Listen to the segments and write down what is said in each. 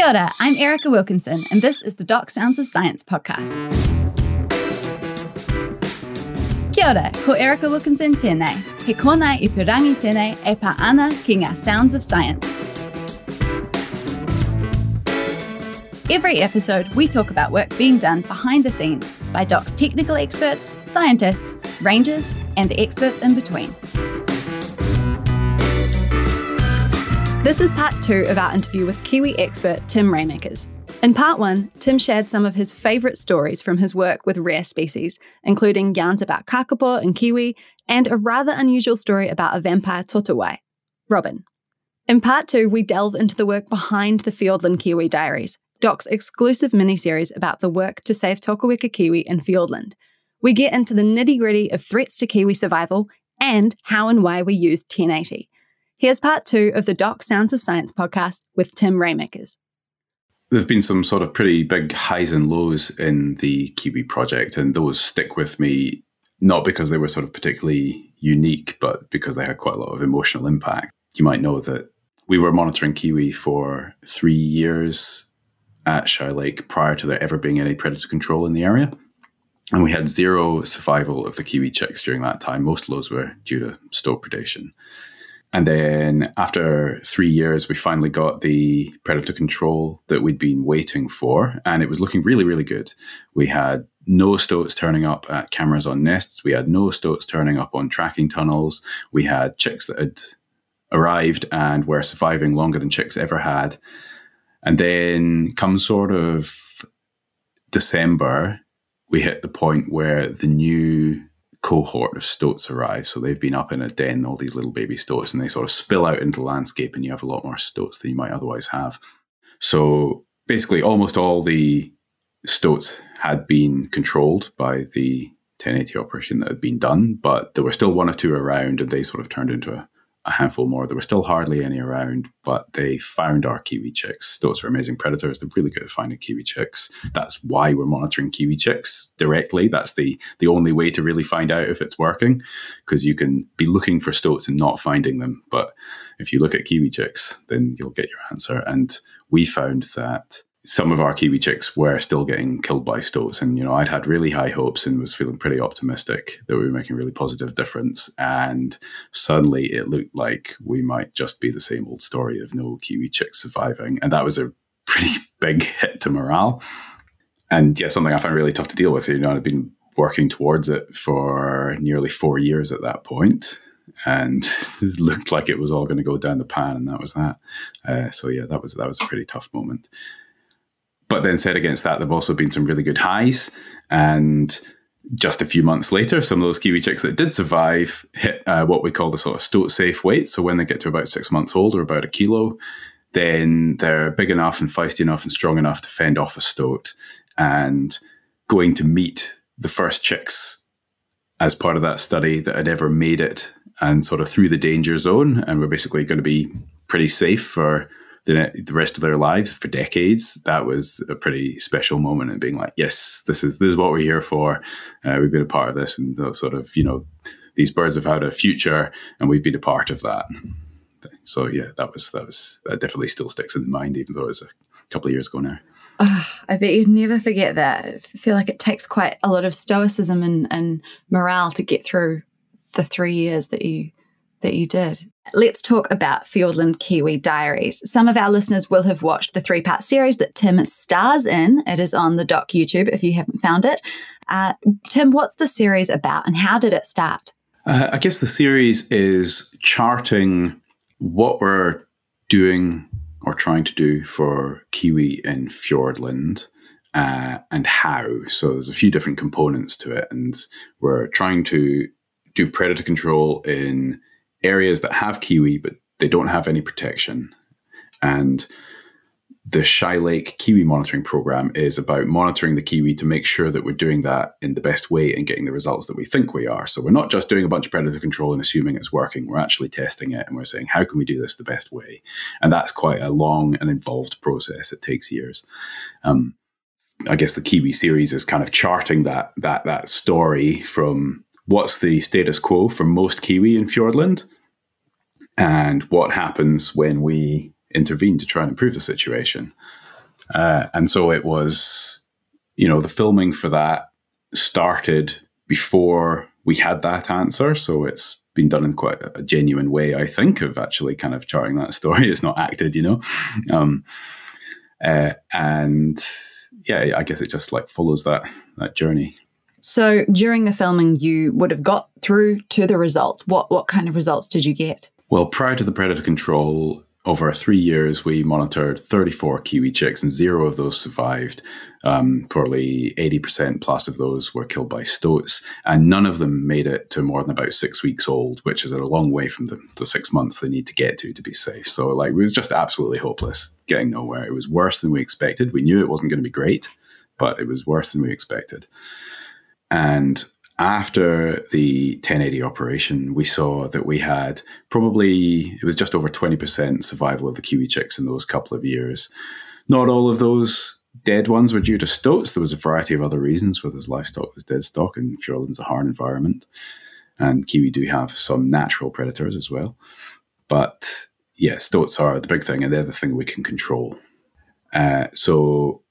Kia ora, I'm Erica Wilkinson, and this is the Doc Sounds of Science podcast. Kia ora, ko Erica Wilkinson tēnei. He kōnei i purangi tēnei e pa ana ki ngā Sounds of Science. Every episode, we talk about work being done behind the scenes by Doc's technical experts, scientists, rangers, and the experts in between. This is part two of our interview with Kiwi expert Tim Raemaekers. In part one, Tim shared some of his favourite stories from his work with rare species, including yarns about kakapo and kiwi, and a rather unusual story about a vampire toutouwai, Robin. In part two, we delve into the work behind the Fiordland Kiwi Diaries, Doc's exclusive miniseries about the work to save Tokoeka Kiwi in Fiordland. We get into the nitty gritty of threats to Kiwi survival and how and why we use 1080. Here's part two of the Doc Sounds of Science podcast with Tim Raemaekers. There have been some sort of pretty big highs and lows in the Kiwi project, and those stick with me not because they were sort of particularly unique, but because they had quite a lot of emotional impact. You might know that we were monitoring Kiwi for three years at Shy Lake prior to there ever being any predator control in the area. And we had zero survival of the kiwi chicks during that time. Most those were due to stoat predation. And then after three years, we finally got the predator control that we'd been waiting for. And it was looking really, really good. We had no stoats turning up at cameras on nests. We had no stoats turning up on tracking tunnels. We had chicks that had arrived and were surviving longer than chicks ever had. And then come sort of December, we hit the point where the new cohort of stoats arrive. So they've been up in a den, all these little baby stoats, and they sort of spill out into the landscape, and you have a lot more stoats than you might otherwise have. So basically, almost all the stoats had been controlled by the 1080 operation that had been done, but there were still one or two around, and they sort of turned into a a handful more. There were still hardly any around, but they found our kiwi chicks. Those are amazing predators. They're really good at finding kiwi chicks. That's why we're monitoring kiwi chicks directly. That's the the only way to really find out if it's working, because you can be looking for stoats and not finding them. But if you look at kiwi chicks, then you'll get your answer. And we found that some of our Kiwi chicks were still getting killed by stoats. And, you know, I'd had really high hopes and was feeling pretty optimistic that we were making really positive difference. And suddenly it looked like we might just be the same old story of no Kiwi chicks surviving. And that was a pretty big hit to morale. And yeah, something I found really tough to deal with. You know, I'd been working towards it for nearly four years at that point and it looked like it was all going to go down the pan, and that was that. Uh, so yeah, that was that was a pretty tough moment. But then set against that, there've also been some really good highs. And just a few months later, some of those kiwi chicks that did survive hit uh, what we call the sort of stoat safe weight. So when they get to about six months old or about a kilo, then they're big enough and feisty enough and strong enough to fend off a stoat and going to meet the first chicks as part of that study that had ever made it and sort of through the danger zone and we're basically going to be pretty safe for the, the rest of their lives for decades. That was a pretty special moment and being like, yes, this is this is what we're here for. Uh, we've been a part of this, and sort of you know, these birds have had a future, and we've been a part of that. So yeah, that was that was that definitely still sticks in the mind, even though it was a couple of years ago now. Oh, I bet you'd never forget that. I feel like it takes quite a lot of stoicism and, and morale to get through the three years that you that you did. Let's talk about Fiordland Kiwi Diaries. Some of our listeners will have watched the three part series that Tim stars in. It is on the Doc YouTube if you haven't found it. Uh, Tim, what's the series about and how did it start? Uh, I guess the series is charting what we're doing or trying to do for Kiwi in Fiordland. Uh, and how. So there's a few different components to it, and we're trying to do predator control in areas that have kiwi, but they don't have any protection. And the Shy Lake Kiwi Monitoring Program is about monitoring the kiwi to make sure that we're doing that in the best way and getting the results that we think we are. So we're not just doing a bunch of predator control and assuming it's working. We're actually testing it and we're saying, how can we do this the best way? And that's quite a long and involved process. It takes years. Um, I guess the Kiwi series is kind of charting that that that story from what's the status quo for most Kiwi in Fiordland and what happens when we intervene to try and improve the situation. Uh, and so it was, you know, the filming for that started before we had that answer. So it's been done in quite a genuine way, I think, of actually kind of charting that story. It's not acted, you know. Um, uh, and yeah, I guess it just like follows that that journey. So during the filming, you would have got through to the results. What what kind of results did you get? Well, prior to the predator control, over three years, we monitored 34 Kiwi chicks, and zero of those survived. Um, probably 80% plus of those were killed by stoats, and none of them made it to more than about six weeks old, which is a long way from the, the six months they need to get to to be safe. So, like, it was just absolutely hopeless, getting nowhere. It was worse than we expected. We knew it wasn't going to be great, but it was worse than we expected. And after the 1080 operation, we saw that we had probably, it was just over 20% survival of the Kiwi chicks in those couple of years. Not all of those dead ones were due to stoats. There was a variety of other reasons, where there's livestock, there's dead stock, and Fiordland's a hard environment. And Kiwi do have some natural predators as well. But yeah, stoats are the big thing, and they're the thing we can control. Uh, so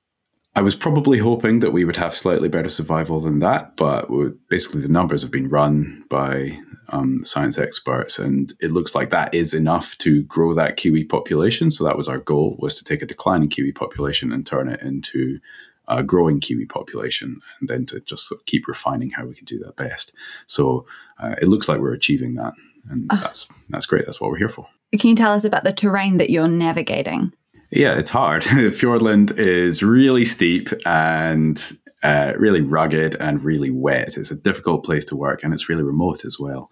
I was probably hoping that we would have slightly better survival than that, but basically the numbers have been run by um, science experts, and it looks like that is enough to grow that kiwi population. So that was our goal: was to take a declining kiwi population and turn it into a growing kiwi population, and then to just sort of keep refining how we can do that best. So uh, it looks like we're achieving that, and uh, that's that's great. That's what we're here for. Can you tell us about the terrain that you're navigating? Yeah, it's hard. Fiordland is really steep and uh, really rugged and really wet. It's a difficult place to work and it's really remote as well.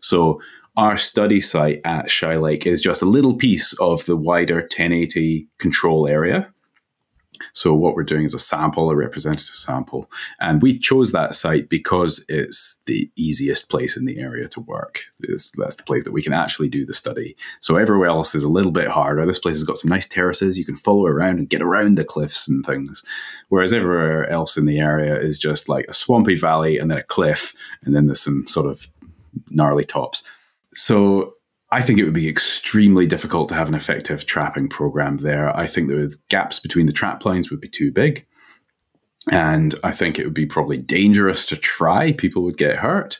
So, our study site at Shy Lake is just a little piece of the wider 1080 control area. So what we're doing is a sample, a representative sample. And we chose that site because it's the easiest place in the area to work. It's, that's the place that we can actually do the study. So everywhere else is a little bit harder. This place has got some nice terraces. You can follow around and get around the cliffs and things. Whereas everywhere else in the area is just like a swampy valley and then a cliff. And then there's some sort of gnarly tops. So I think it would be extremely difficult to have an effective trapping program there. I think the gaps between the trap lines would be too big. And I think it would be probably dangerous to try. People would get hurt.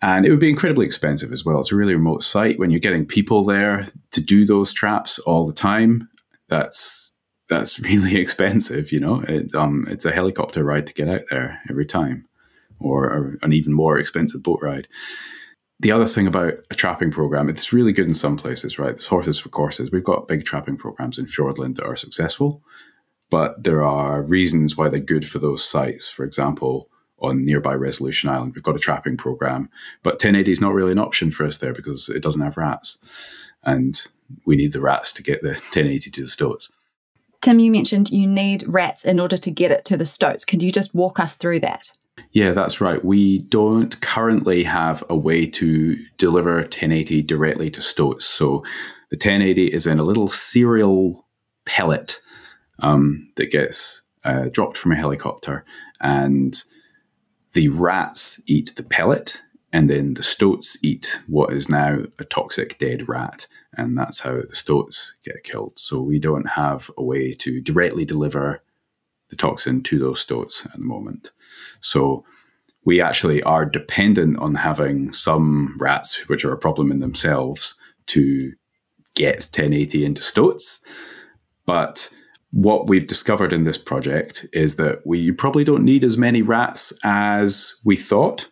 And it would be incredibly expensive as well. It's a really remote site. When you're getting people there to do those traps all the time, that's that's really expensive. You know, it, um, it's a helicopter ride to get out there every time, or, or an even more expensive boat ride the other thing about a trapping program, it's really good in some places, right? It's horses for courses. We've got big trapping programs in Fiordland that are successful, but there are reasons why they're good for those sites. For example, on nearby Resolution Island, we've got a trapping program, but 1080 is not really an option for us there because it doesn't have rats. And we need the rats to get the 1080 to the stoats. Tim, you mentioned you need rats in order to get it to the stoats. Could you just walk us through that? Yeah, that's right. We don't currently have a way to deliver 1080 directly to stoats. So the 1080 is in a little cereal pellet um, that gets uh, dropped from a helicopter, and the rats eat the pellet, and then the stoats eat what is now a toxic dead rat, and that's how the stoats get killed. So we don't have a way to directly deliver the toxin to those stoats at the moment. So we actually are dependent on having some rats, which are a problem in themselves, to get 1080 into stoats. But what we've discovered in this project is that we probably don't need as many rats as we thought.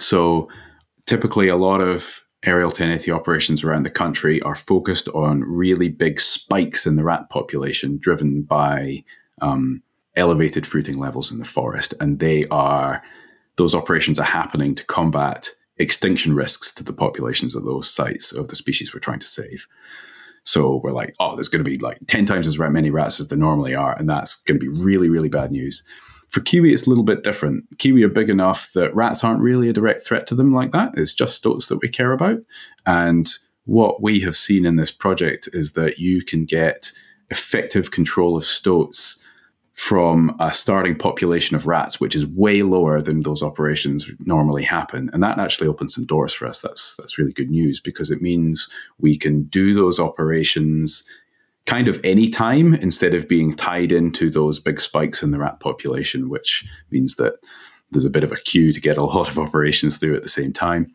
So typically, a lot of aerial 1080 operations around the country are focused on really big spikes in the rat population driven by um, elevated fruiting levels in the forest, and they are those operations are happening to combat extinction risks to the populations of those sites of the species we're trying to save. So we're like, oh, there's going to be like 10 times as many rats as there normally are. And that's going to be really, really bad news. For Kiwi, it's a little bit different. Kiwi are big enough that rats aren't really a direct threat to them like that. It's just stoats that we care about. And what we have seen in this project is that you can get effective control of stoats from a starting population of rats, which is way lower than those operations normally happen. And that actually opens some doors for us. That's that's really good news because it means we can do those operations kind of any time instead of being tied into those big spikes in the rat population, which means that there's a bit of a queue to get a lot of operations through at the same time.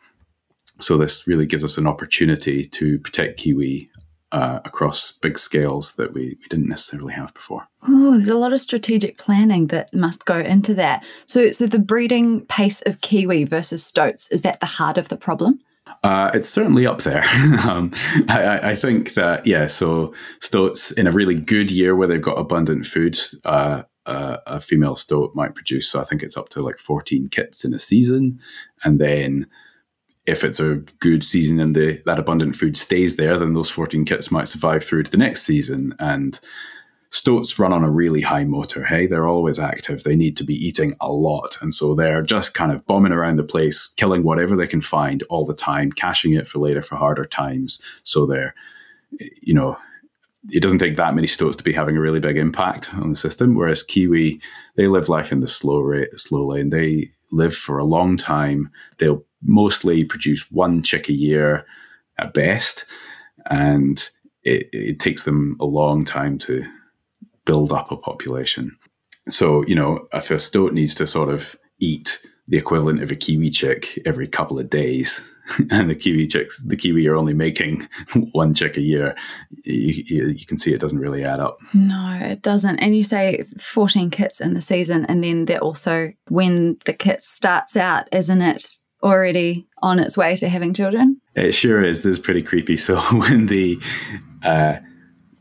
So this really gives us an opportunity to protect kiwi uh, across big scales that we, we didn't necessarily have before. Oh, there's a lot of strategic planning that must go into that. So, so the breeding pace of kiwi versus stoats is that the heart of the problem? Uh, it's certainly up there. um, I, I, think that yeah. So stoats in a really good year where they've got abundant food, uh, uh, a female stoat might produce. So I think it's up to like fourteen kits in a season, and then if it's a good season and the that abundant food stays there, then those fourteen kits might survive through to the next season and Stoats run on a really high motor, hey? They're always active. They need to be eating a lot. And so they're just kind of bombing around the place, killing whatever they can find all the time, caching it for later for harder times. So they're, you know, it doesn't take that many stoats to be having a really big impact on the system. Whereas Kiwi, they live life in the slow rate, slow lane. They live for a long time. They'll mostly produce one chick a year at best. And it, it takes them a long time to build up a population. So, you know, a stoat needs to sort of eat the equivalent of a kiwi chick every couple of days, and the kiwi chicks, the kiwi are only making one chick a year, you, you, you, can see it doesn't really add up. No, it doesn't. And you say 14 kits in the season, and then they're also, when the kit starts out, isn't it already on its way to having children? It sure is. This is pretty creepy. So when the, uh,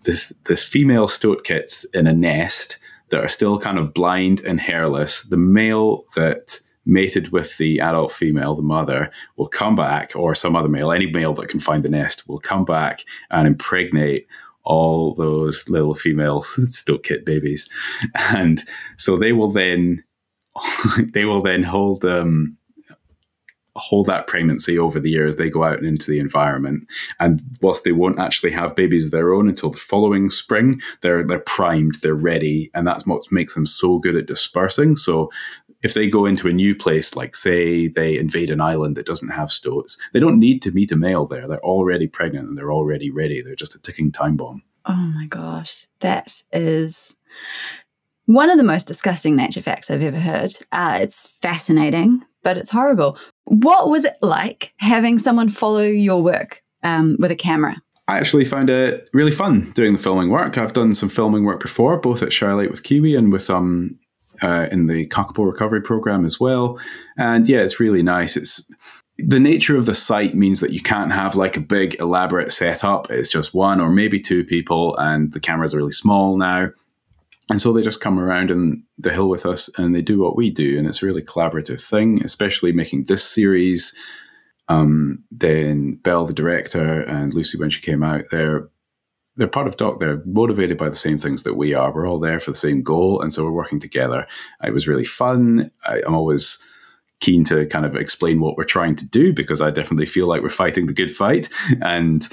this this female stoat kits in a nest that are still kind of blind and hairless. The male that mated with the adult female, the mother, will come back, or some other male, any male that can find the nest, will come back and impregnate all those little female stoat kit babies, and so they will then they will then hold them. Hold that pregnancy over the years they go out and into the environment. And whilst they won't actually have babies of their own until the following spring they're they're primed they're ready and that's what makes them so good at dispersing. So if they go into a new place like say they invade an island that doesn't have stoats they don't need to meet a male there. They're already pregnant and they're already ready. They're just a ticking time bomb. Oh my gosh. That is one of the most disgusting nature facts I've ever heard. Uh, it's fascinating, but it's horrible. What was it like having someone follow your work um, with a camera? I actually found it really fun doing the filming work. I've done some filming work before, both at Shy Lake with Kiwi and with um uh, in the Kakapo recovery program as well. And yeah, it's really nice. It's the nature of the site means that you can't have like a big elaborate setup. It's just one or maybe two people, and the cameras are really small now. And so they just come around in the hill with us and they do what we do. And it's a really collaborative thing, especially making this series. Um, then Belle, the director, and Lucy, when she came out, they're they're part of Doc. They're motivated by the same things that we are. We're all there for the same goal, and so we're working together. It was really fun. I, I'm always keen to kind of explain what we're trying to do because I definitely feel like we're fighting the good fight. And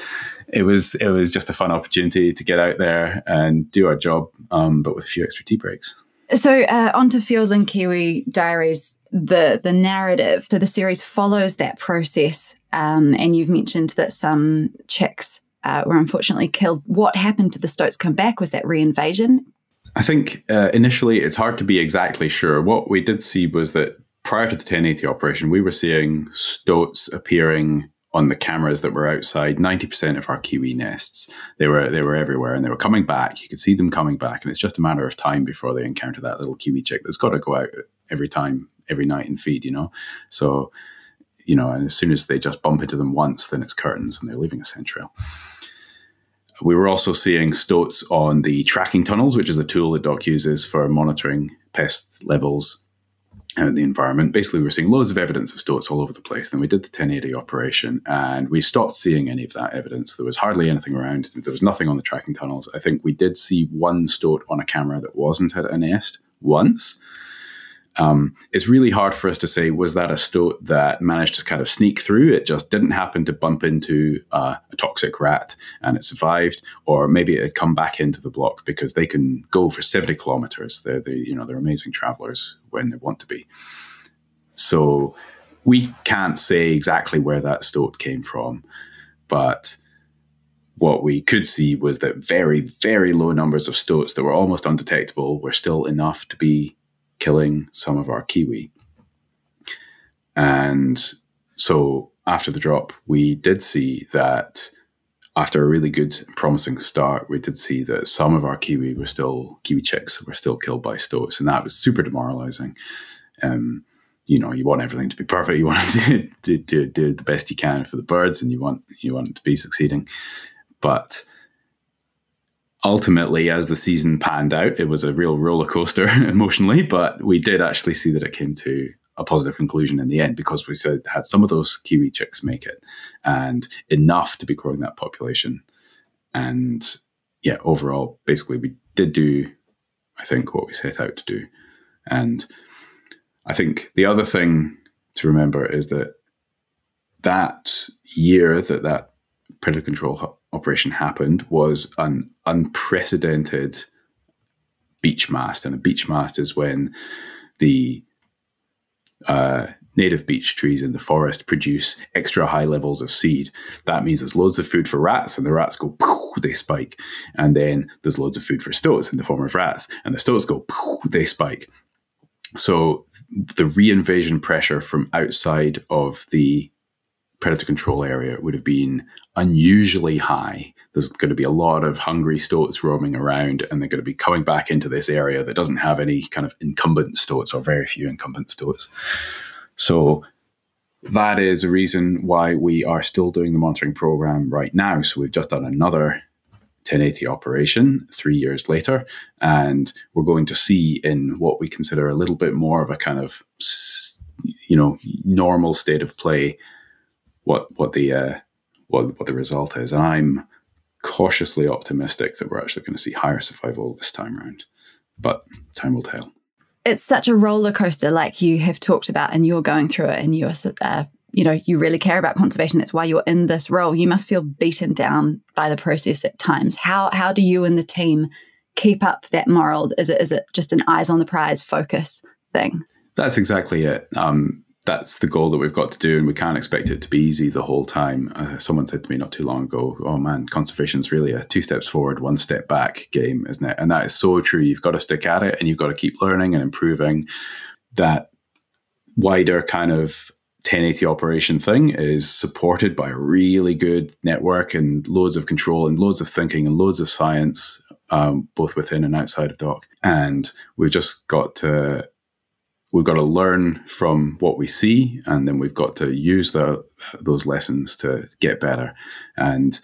it was it was just a fun opportunity to get out there and do our job, um, but with a few extra tea breaks. So uh, onto Fiordland Kiwi Diaries, the the narrative. So the series follows that process, um, and you've mentioned that some chicks uh, were unfortunately killed. What happened to the stoats come back? Was that reinvasion? I think uh, initially it's hard to be exactly sure. What we did see was that prior to the 1080 operation, we were seeing stoats appearing on the cameras that were outside 90% of our kiwi nests. They were they were everywhere and they were coming back. You could see them coming back and it's just a matter of time before they encounter that little kiwi chick that's got to go out every time every night and feed you know? So you know and as soon as they just bump into them once then it's curtains and they're leaving a scent trail we were also seeing stoats on the tracking tunnels which is a tool that doc uses for monitoring pest levels out the environment. Basically, we were seeing loads of evidence of stoats all over the place. Then we did the 1080 operation and we stopped seeing any of that evidence. There was hardly anything around. There was nothing on the tracking tunnels. I think we did see one stoat on a camera that wasn't at a nest once. Um, it's really hard for us to say was that a stoat that managed to kind of sneak through? It just didn't happen to bump into uh, a toxic rat and it survived, or maybe it had come back into the block because they can go for seventy kilometers. They're the you know they're amazing travelers when they want to be. So we can't say exactly where that stoat came from, but what we could see was that very, very low numbers of stoats that were almost undetectable were still enough to be killing some of our kiwi. And so after the drop, we did see that after a really good, promising start, we did see that some of our kiwi were still kiwi chicks were still killed by stoats, and that was super demoralizing. Um, you know, you want everything to be perfect. You want to do, do, do the best you can for the birds, and you want you want it to be succeeding. But ultimately, as the season panned out, it was a real roller coaster emotionally. But we did actually see that it came to a positive conclusion in the end because we said had some of those kiwi chicks make it, and enough to be growing that population. And yeah, overall, basically, we did do, I think, what we set out to do. And I think the other thing to remember is that that year that that predator control operation happened was an unprecedented beech mast. And a beech mast is when the uh, native beech trees in the forest produce extra high levels of seed. That means there's loads of food for rats, and the rats go, they spike. And then there's loads of food for stoats in the form of rats, and the stoats go, they spike. So the reinvasion pressure from outside of the predator control area would have been unusually high. There's going to be a lot of hungry stoats roaming around, and they're going to be coming back into this area that doesn't have any kind of incumbent stoats or very few incumbent stoats. So that is a reason why we are still doing the monitoring program right now. So we've just done another 1080 operation three years later, and we're going to see in what we consider a little bit more of a kind of you know normal state of play what what the uh, what what the result is. I'm cautiously optimistic that we're actually going to see higher survival this time around, but time will tell. It's such a roller coaster, like you have talked about, and you're going through it, and you're uh, you know you really care about conservation. That's why you're in this role. You must feel beaten down by the process at times. How how do you and the team keep up that moral? Is it is it just an eyes on the prize focus thing? That's exactly it. Um, that's the goal that we've got to do, and we can't expect it to be easy the whole time. Uh, someone said to me not too long ago, "Oh man, conservation is really a two steps forward, one step back game, isn't it?" And that is so true. You've got to stick at it, and you've got to keep learning and improving. That wider kind of 1080 operation thing is supported by a really good network and loads of control and loads of thinking and loads of science, um, both within and outside of DOC. And we've just got to we've got to learn from what we see, and then we've got to use the, those lessons to get better. And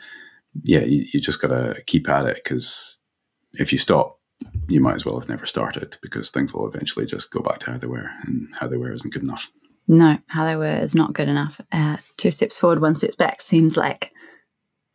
yeah, you, you just got to keep at it because if you stop, you might as well have never started because things will eventually just go back to how they were, and how they were isn't good enough. No, how they were is not good enough. Uh, two steps forward, one step back seems like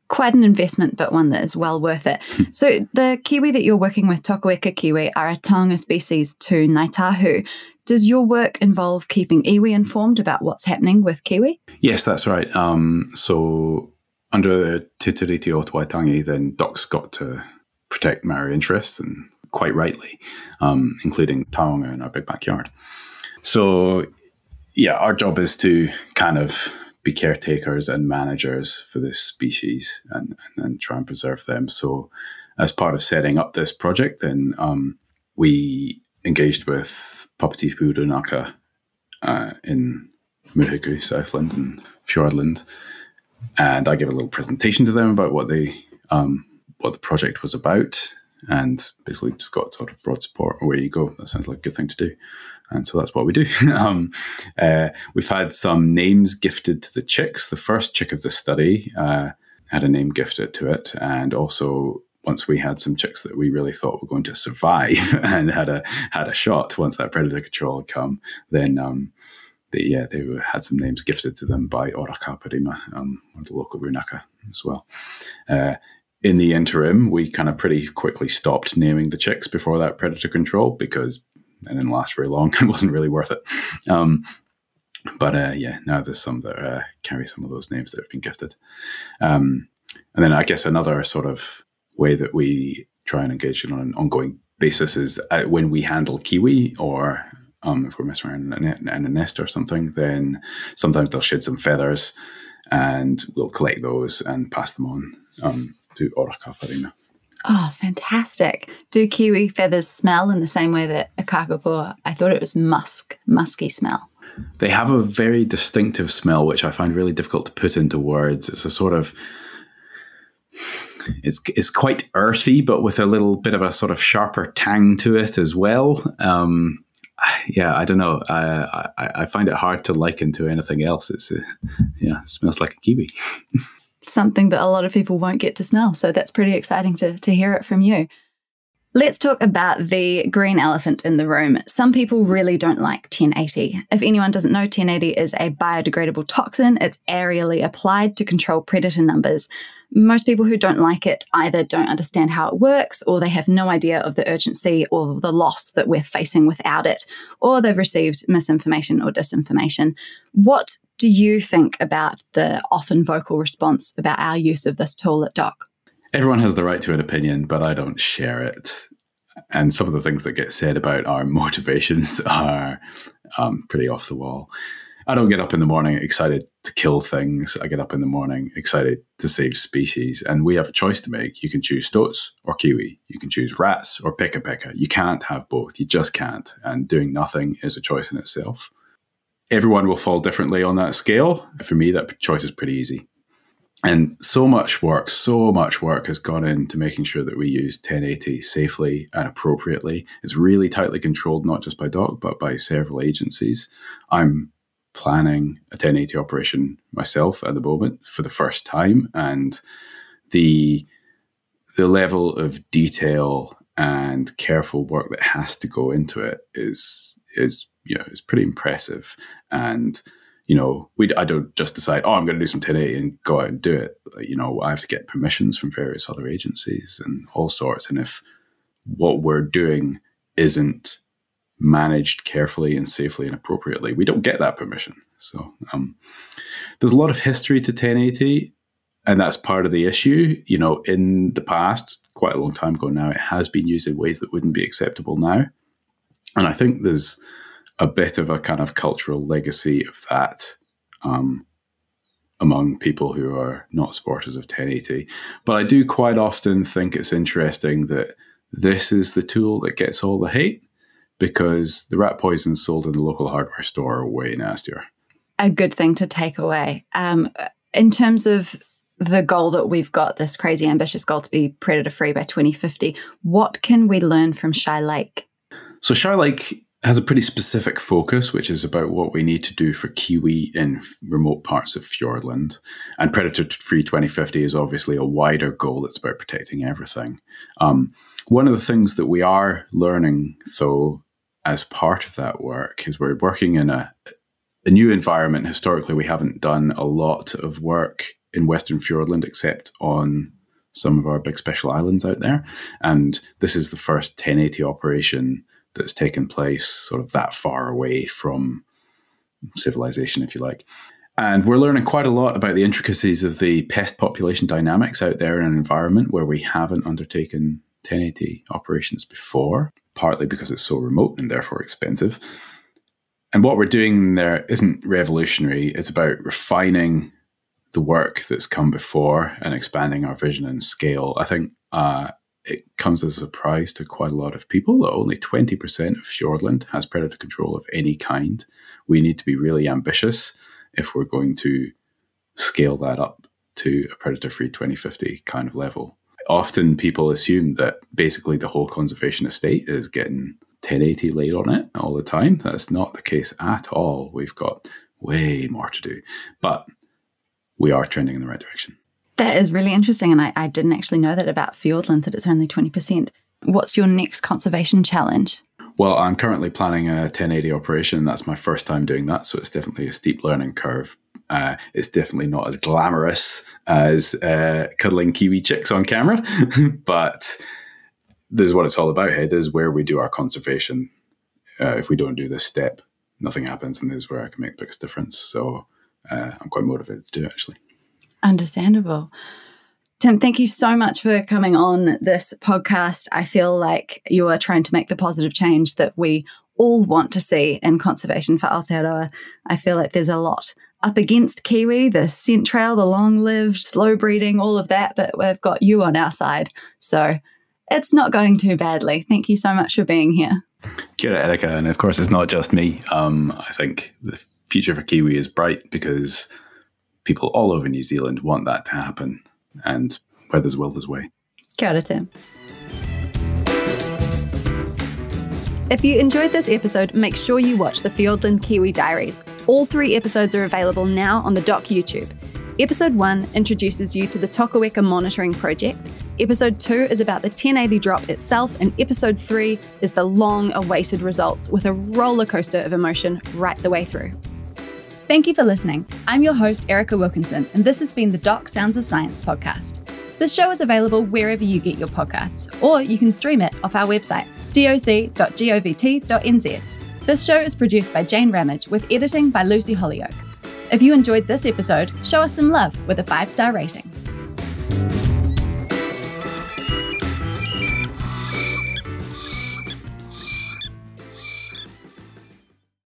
quite an investment, but one that is well worth it. so the kiwi that you're working with, Tokoeka kiwi, are a taonga species to Ngāi Tahu. Does your work involve keeping iwi informed about what's happening with kiwi? Yes, that's right. Um, so under the Te Tiriti o Waitangi, then DOC's got to protect Maori interests, and quite rightly, um, including taonga in our big backyard. So, yeah, our job is to kind of be caretakers and managers for this species and, and, try and preserve them. So, as part of setting up this project, then um, we engaged with Papatipu Runaka uh, in Murihiku, Southland, and Fiordland, and I gave a little presentation to them about what they um, what the project was about, and basically just got sort of broad support. Away you go. That sounds like a good thing to do, and so that's what we do. um, uh, we've had some names gifted to the chicks. The first chick of the study uh, had a name gifted to it, and also once we had some chicks that we really thought were going to survive and had a had a shot once that predator control had come, then um, they, yeah, they were, had some names gifted to them by Oraka Aparima, um, one of the local Runaka as well. Uh, in the interim, we kind of pretty quickly stopped naming the chicks before that predator control because it didn't last very long. it wasn't really worth it. Um, but uh, yeah, now there's some that uh, carry some of those names that have been gifted. Um, and then I guess another sort of way that we try and engage in on an ongoing basis is uh, when we handle kiwi or um, if we're messing around in a, in a, nest or something, then sometimes they'll shed some feathers and we'll collect those and pass them on. Um, to Oraka Aparima. Oh, fantastic. Do kiwi feathers smell in the same way that a kakapo? I thought it was musk, musky smell. They have a very distinctive smell, which I find really difficult to put into words. It's a sort of it's it's quite earthy, but with a little bit of a sort of sharper tang to it as well. Um, yeah, I don't know. I, I, I find it hard to liken to anything else. It's uh, yeah, it smells like a kiwi. Something that a lot of people won't get to smell. So that's pretty exciting to to hear it from you. Let's talk about the green elephant in the room. Some people really don't like 1080. If anyone doesn't know, 1080 is a biodegradable toxin. It's aerially applied to control predator numbers. Most people who don't like it either don't understand how it works, or they have no idea of the urgency or the loss that we're facing without it, or they've received misinformation or disinformation. What do you think about the often vocal response about our use of this tool at DOC? Everyone has the right to an opinion, but I don't share it. And some of the things that get said about our motivations are um, pretty off the wall. I don't get up in the morning excited to kill things. I get up in the morning excited to save species. And we have a choice to make. You can choose stoats or kiwi. You can choose rats or pika pika. You can't have both. You just can't. And doing nothing is a choice in itself. Everyone will fall differently on that scale. For me, that choice is pretty easy. And so much work, so much work has gone into making sure that we use 1080 safely and appropriately. It's really tightly controlled, not just by DOC, but by several agencies. I'm planning a 1080 operation myself at the moment for the first time, and the the level of detail and careful work that has to go into it is is you know is pretty impressive. And you know, we I don't just decide, oh, I'm going to do some 1080 and go out and do it. You know, I have to get permissions from various other agencies and all sorts. And if what we're doing isn't managed carefully and safely and appropriately. We don't get that permission. So um, there's a lot of history to 1080, and that's part of the issue. You know, in the past, quite a long time ago now, it has been used in ways that wouldn't be acceptable now. And I think there's a bit of a kind of cultural legacy of that um, among people who are not supporters of 1080. But I do quite often think it's interesting that this is the tool that gets all the hate because the rat poison sold in the local hardware store are way nastier. A good thing to take away. Um, in terms of the goal that we've got, this crazy ambitious goal to be predator free by 2050, what can we learn from Shy Lake? So, Shy Lake has a pretty specific focus, which is about what we need to do for kiwi in remote parts of Fiordland. And Predator Free 2050 is obviously a wider goal that's about protecting everything. Um, one of the things that we are learning, though, as part of that work is we're working in a, a new environment. Historically, we haven't done a lot of work in Western Fiordland except on some of our big special islands out there. And this is the first 1080 operation that's taken place sort of that far away from civilization, if you like. And we're learning quite a lot about the intricacies of the pest population dynamics out there in an environment where we haven't undertaken 1080 operations before, partly because it's so remote and therefore expensive. And what we're doing there isn't revolutionary, it's about refining the work that's come before and expanding our vision and scale. I think uh, it comes as a surprise to quite a lot of people that only 20% of Fiordland has predator control of any kind. We need to be really ambitious if we're going to scale that up to a predator free 2050 kind of level often people assume that basically the whole conservation estate is getting 1080 laid on it all the time. That's not the case at all. We've got way more to do, but we are trending in the right direction. That is really interesting. And I, I didn't actually know that about Fiordland, that it's only 20%. What's your next conservation challenge? Well, I'm currently planning a 1080 operation. That's my first time doing that. So it's definitely a steep learning curve. Uh, it's definitely not as glamorous as uh, cuddling kiwi chicks on camera, but this is what it's all about. Hey, this is where we do our conservation. Uh, if we don't do this step, nothing happens, and this is where I can make the biggest difference. So uh, I'm quite motivated to do it, actually. Understandable. Tim, thank you so much for coming on this podcast. I feel like you are trying to make the positive change that we all want to see in conservation for Aotearoa. I feel like there's a lot up against Kiwi, the scent trail, the long lived, slow breeding, all of that, but we've got you on our side. So it's not going too badly. Thank you so much for being here. Kia ora, Erica. And of course, it's not just me. Um, I think the future for Kiwi is bright because people all over New Zealand want that to happen. And where there's will, there's way. Kia ora, Tim. If you enjoyed this episode, make sure you watch the Fiordland Kiwi Diaries. All three episodes are available now on the Doc YouTube. Episode 1 introduces you to the Tokoeka Monitoring Project. Episode 2 is about the 1080 drop itself, and Episode 3 is the long awaited results with a roller coaster of emotion right the way through. Thank you for listening. I'm your host, Erica Wilkinson, and this has been the Doc Sounds of Science podcast. This show is available wherever you get your podcasts, or you can stream it off our website, doc.govt.nz. This show is produced by Jane Ramage with editing by Lucy Hollyoak. If you enjoyed this episode, show us some love with a five star rating.